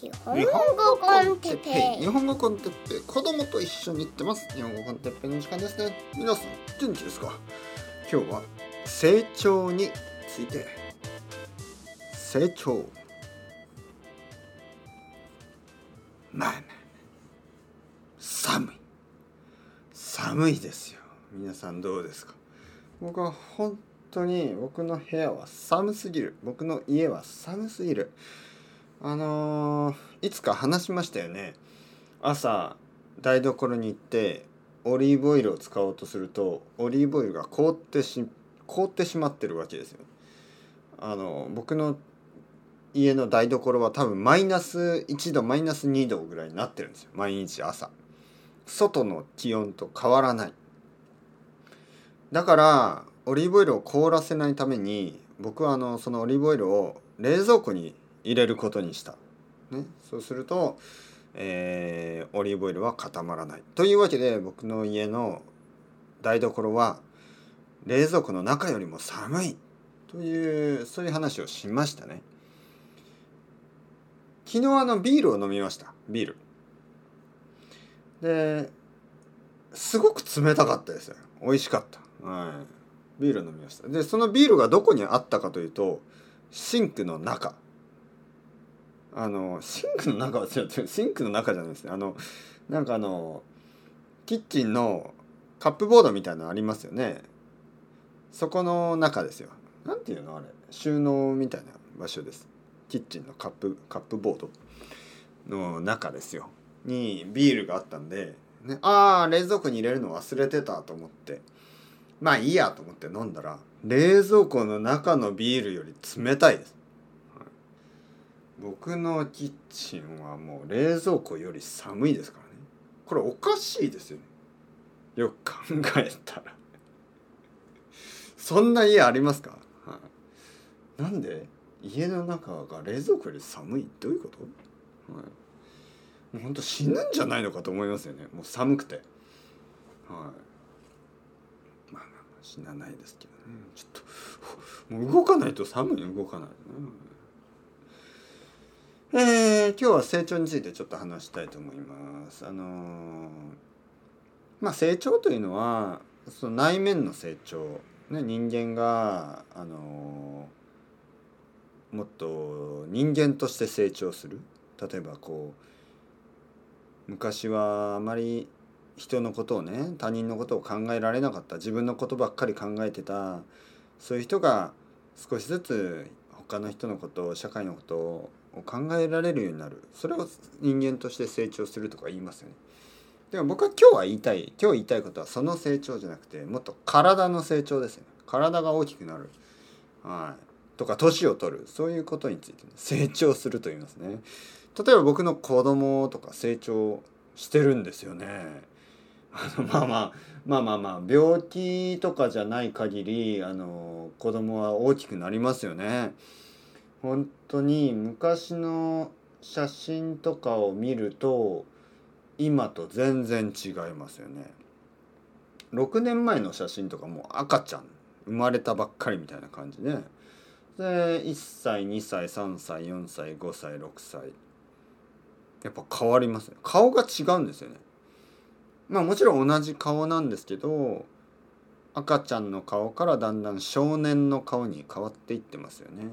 日本語コンテッペイ。日本語コンテッペイ。子供と一緒に行ってます。日本語コンテッペイの時間ですね。皆さん元気ですか。今日は成長について。成長。まあまあ。寒い。寒いですよ。皆さんどうですか。僕は本当に僕の部屋は寒すぎる。僕の家は寒すぎる。あのーいつか話しましたよね。朝台所に行ってオリーブオイルを使おうとするとオリーブオイルが凍ってし凍ってしまってるわけですよ。あの僕の家の台所は多分マイナス1度マイナス2度ぐらいになってるんですよ。毎日朝。外の気温と変わらない。だからオリーブオイルを凍らせないために僕はあのそのオリーブオイルを冷蔵庫に入れることにした、ね、そうすると、えーオリーブオイルは固まらない。というわけで僕の家の台所は冷蔵庫の中よりも寒い。というそういう話をしましたね。昨日あのビールを飲みました。ビール。ですごく冷たかったですよ。美味しかった。はい。ビール飲みました。でそのビールがどこにあったかというとシンクの中。あのシンクの中は違う違うシンクの中じゃないですね。あのなんかあのキッチンのカップボードみたいなのありますよね。そこの中ですよ。なんていうのあれ。収納みたいな場所です。キッチンのカップカップボードの中ですよ。にビールがあったんで、ね、ああ冷蔵庫に入れるの忘れてたと思って。まあいいやと思って飲んだら冷蔵庫の中のビールより冷たいです。僕のキッチンはもう冷蔵庫より寒いですからね。これおかしいですよね。よく考えたら。そんな家ありますか、はい、なんで家の中が冷蔵庫より寒い？どういうこと、はい、もうほんと死ぬんじゃないのかと思いますよね。もう寒くて。はい。まあまあ死なないですけどね。ちょっともう動かないと寒い動かない、ね、えー、今日は成長についてちょっと話したいと思います。あのーまあ成長というのはその内面の成長、ね、人間が、あのーもっと人間として成長する。例えばこう昔はあまり人のことをね他人のことを考えられなかった。自分のことばっかり考えてた。そういう人が少しずつ他の人のことを社会のことを考えられるようになる。それを人間として成長するとか言いますよね。でも僕は今日は言いたい。今日言いたいことはその成長じゃなくてもっと体の成長ですよね。体が大きくなる、はい、とか年を取る。そういうことについて、ね、成長すると言いますね。例えば僕の子供とか成長してるんですよね。あのまあまあまあまあまあ病気とかじゃない限りあの子供は大きくなりますよね。本当に昔の写真とかを見ると今と全然違いますよね。6年前の写真とかもう赤ちゃん生まれたばっかりみたいな感じでで1歳2歳3歳4歳5歳6歳。やっぱ変わりますね。顔が違うんですよね。まあもちろん同じ顔なんですけど赤ちゃんの顔からだんだん少年の顔に変わっていってますよね。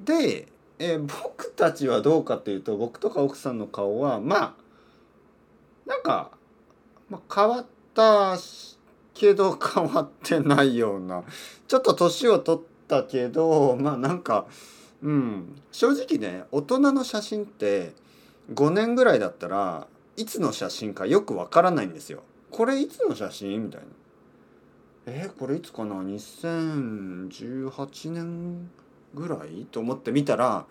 で、えー僕たちはどうかっていうと僕とか奥さんの顔はまあなんか、まあ、変わったけど 変わってないようなちょっと年を取ったけどまあなんかうん正直ね大人の写真って5年ぐらいだったらいつの写真かよくわからないんですよ。これいつの写真？みたいな。えーこれいつかな？2018年ぐらいと思って見たら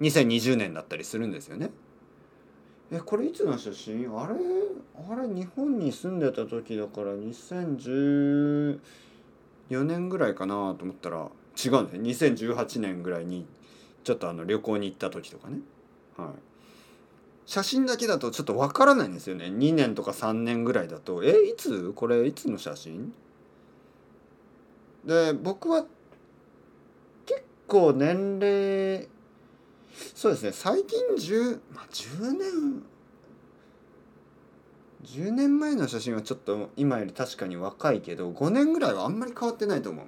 2020年だったりするんですよね。えこれいつの写真？あれあれ日本に住んでた時だから2014年ぐらいかなと思ったら違うね2018年ぐらいにちょっとあの旅行に行った時とかね。はい。写真だけだとちょっとわからないんですよね。2年とか3年ぐらいだと。えいつ？これいつの写真？で僕は構年齢そうですね最近10、まあ、10年10年前の写真はちょっと今より確かに若いけど5年ぐらいはあんまり変わってないと思う。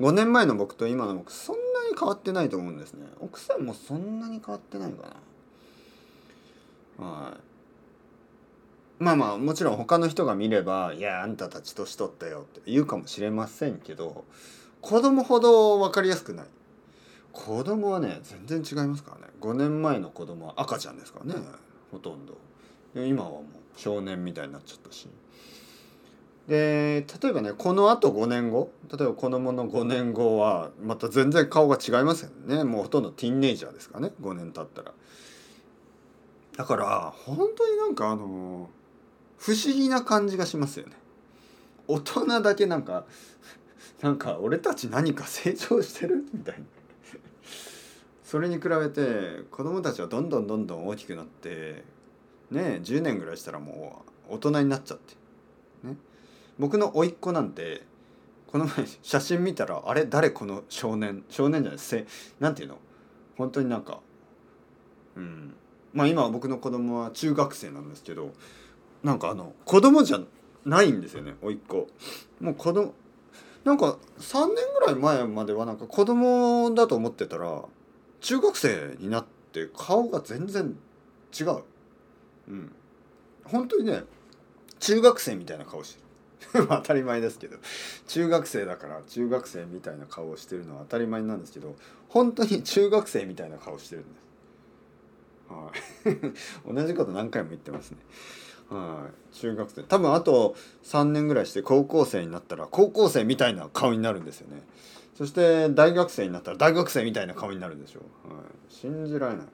5年前の僕と今の僕そんなに変わってないと思うんですね。奥さんもそんなに変わってないかな。はい。まあまあもちろん他の人が見れば「いやあんたたち年取ったよ」って言うかもしれませんけど子供ほど分かりやすくない。子供はね全然違いますからね。5年前の子供は赤ちゃんですからね。ほとんど。今はもう少年みたいになっちゃったし。で例えばねこのあと5年後。例えば子供の5年後はまた全然顔が違いますよね。もうほとんどティーンネイジャーですかね。5年経ったら。だから本当になんかあの不思議な感じがしますよね。大人だけなんかなんか俺たち何か成長してる？みたいな。それに比べて子供たちはどんどんどんどん大きくなってね10年ぐらいしたらもう大人になっちゃって。ね。僕の甥っ子なんてこの前写真見たらあれ誰この少年？少年じゃないせなんていうの？本当になんかうん。まあ今僕の子供は中学生なんですけどなんかあの子供じゃないんですよね甥っ子。もう子供なんか3年ぐらい前まではなんか子供だと思ってたら中学生になって顔が全然違う。うん。本当にね中学生みたいな顔してる。当たり前ですけど。中学生だから中学生みたいな顔をしてるのは当たり前なんですけど本当に中学生みたいな顔してるんです。はい。同じこと何回も言ってますね。はい。中学生。多分あと3年ぐらいして高校生になったら高校生みたいな顔になるんですよね。そして大学生になったら大学生みたいな顔になるでしょう、はい、信じられない。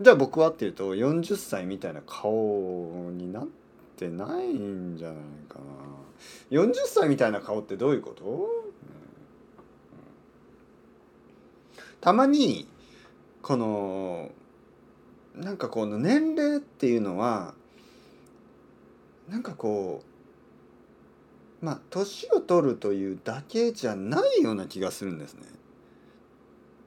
じゃあ僕はっていうと40歳みたいな顔になってないんじゃないかな。40歳みたいな顔ってどういうこと、うん、たまにこのなんかこの年齢っていうのはなんかこうまあ年を取るというだけじゃないような気がするんですね。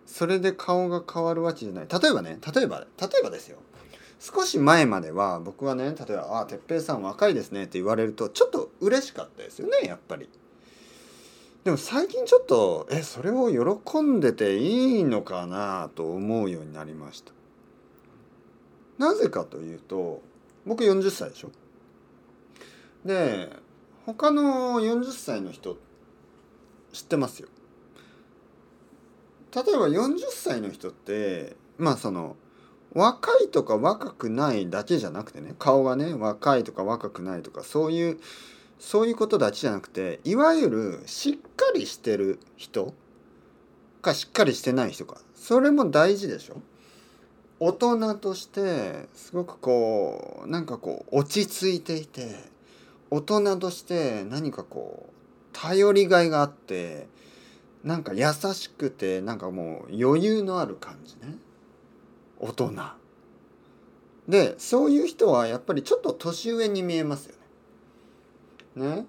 それで顔が変わるわけじゃない例えばね例えば例えばですよ少し前までは僕はね例えば「ああ哲平さん若いですね」って言われるとちょっと嬉しかったですよねやっぱり。でも最近ちょっとえそれを喜んでていいのかなと思うようになりました。なぜかというと僕40歳でしょで他の40歳の人知ってますよ。例えば40歳の人ってまあその若いとか若くないだけじゃなくてね顔がね若いとか若くないとかそういうそういうことだけじゃなくていわゆるしっかりしてる人かしっかりしてない人かそれも大事でしょ。大人としてすごくこうなんかこう落ち着いていて大人として何かこう頼りがいがあってなんか優しくてなんかもう余裕のある感じね。大人。でそういう人はやっぱりちょっと年上に見えますよね。ね。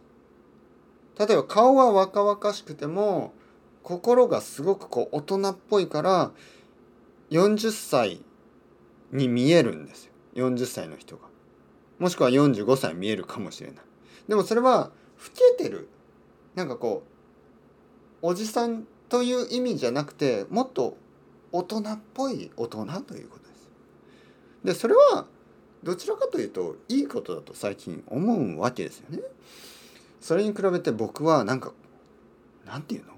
例えば顔は若々しくても心がすごくこう大人っぽいから40歳に見えるんですよ。40歳の人が。もしくは45歳見えるかもしれない。でもそれは老けてる。なんかこうおじさんという意味じゃなくてもっと大人っぽい大人ということです。でそれはどちらかというといいことだと最近思うわけですよね。それに比べて僕はなんかなんていうの？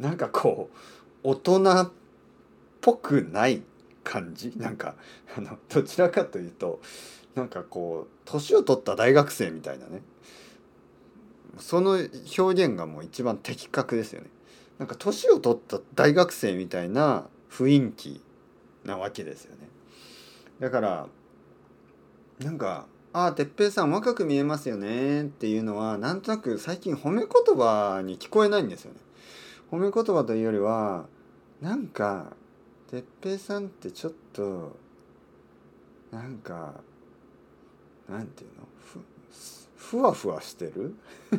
なんかこう大人っぽくない感じ？なんかあのどちらかというとなんかこう年を取った大学生みたいなね。その表現がもう一番的確ですよね。なんか年を取った大学生みたいな雰囲気なわけですよね。だからなんか「ああ哲平さん若く見えますよね」っていうのはなんとなく最近褒め言葉に聞こえないんですよね。褒め言葉というよりはなんか哲平さんってちょっとなんかなんていうの？ふわふわしてる？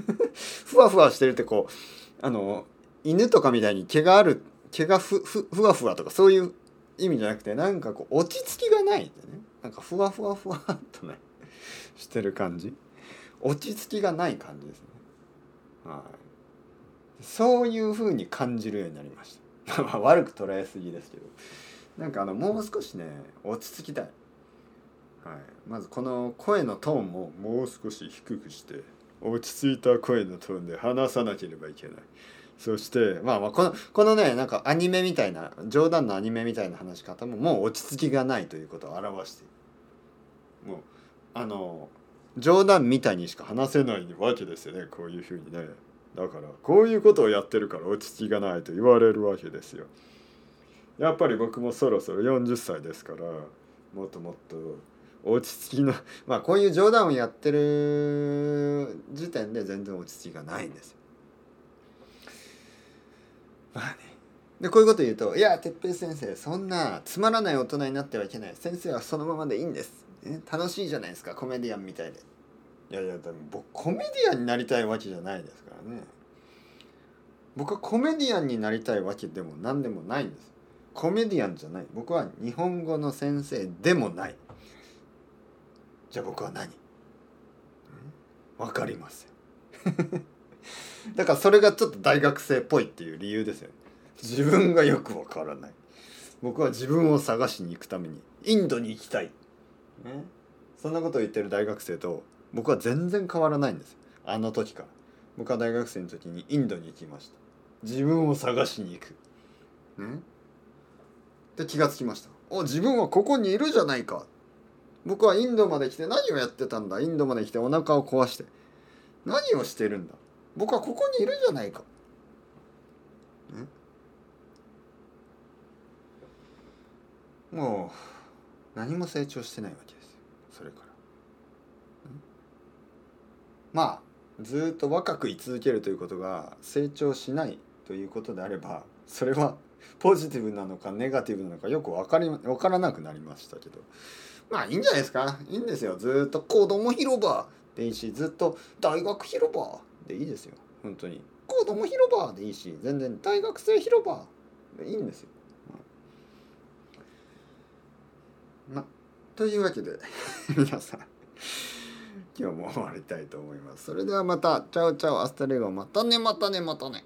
ふわふわしてるってこうあの犬とかみたいに毛がある毛がふふふわふわとかそういう意味じゃなくてなんかこう落ち着きがないってね。なんかふわふわふわっとねしてる感じ。落ち着きがない感じですね。はい。そういう風に感じるようになりました。まあ悪く捉えすぎですけど。なんかあのもう少しね落ち着きたい。はい、まずこの声のトーンももう少し低くして落ち着いた声のトーンで話さなければいけない。そしてまあまあこのこのねなんかアニメみたいな冗談のアニメみたいな話し方ももう落ち着きがないということを表している。もうあの冗談みたいにしか話せないわけですよね。こういうふうにね。だからこういうことをやってるから落ち着きがないと言われるわけですよ。やっぱり僕もそろそろ40歳ですからもっともっと落ち着きの まあこういう冗談をやってる時点で全然落ち着きがないんですよ。まあね。でこういうこと言うと「いや哲平先生そんなつまらない大人になってはいけない先生はそのままでいいんです」ね、楽しいじゃないですかコメディアンみたいで。いやいやでも僕コメディアンになりたいわけじゃないですからね。僕はコメディアンになりたいわけでも何でもないんです。コメディアンじゃない僕は日本語の先生でもない。じゃあ僕は何？わかりません。だからそれがちょっと大学生っぽいっていう理由ですよ自分がよくわからない。僕は自分を探しに行くためにインドに行きたい、ね、そんなことを言ってる大学生と僕は全然変わらないんですあの時から。僕は大学生の時にインドに行きました。自分を探しに行く、ね、で気がつきました。お自分はここにいるじゃないか。僕はインドまで来て何をやってたんだ？インドまで来てお腹を壊して。何をしてるんだ？僕はここにいるじゃないか。もう何も成長してないわけですそれから。まあずっと若く居続けるということが成長しないということであればそれはポジティブなのかネガティブなのかよく分かり分からなくなりましたけど。まあいいんじゃないですか。いいんですよ。ずっと子供広場でいいしずっと大学広場でいいですよ。本当に。子供広場でいいし全然大学生広場でいいんですよ。まあというわけで 皆さん今日も終わりたいと思います。それではまた。チャオチャオ。 Hasta luego。またねまたねまたね。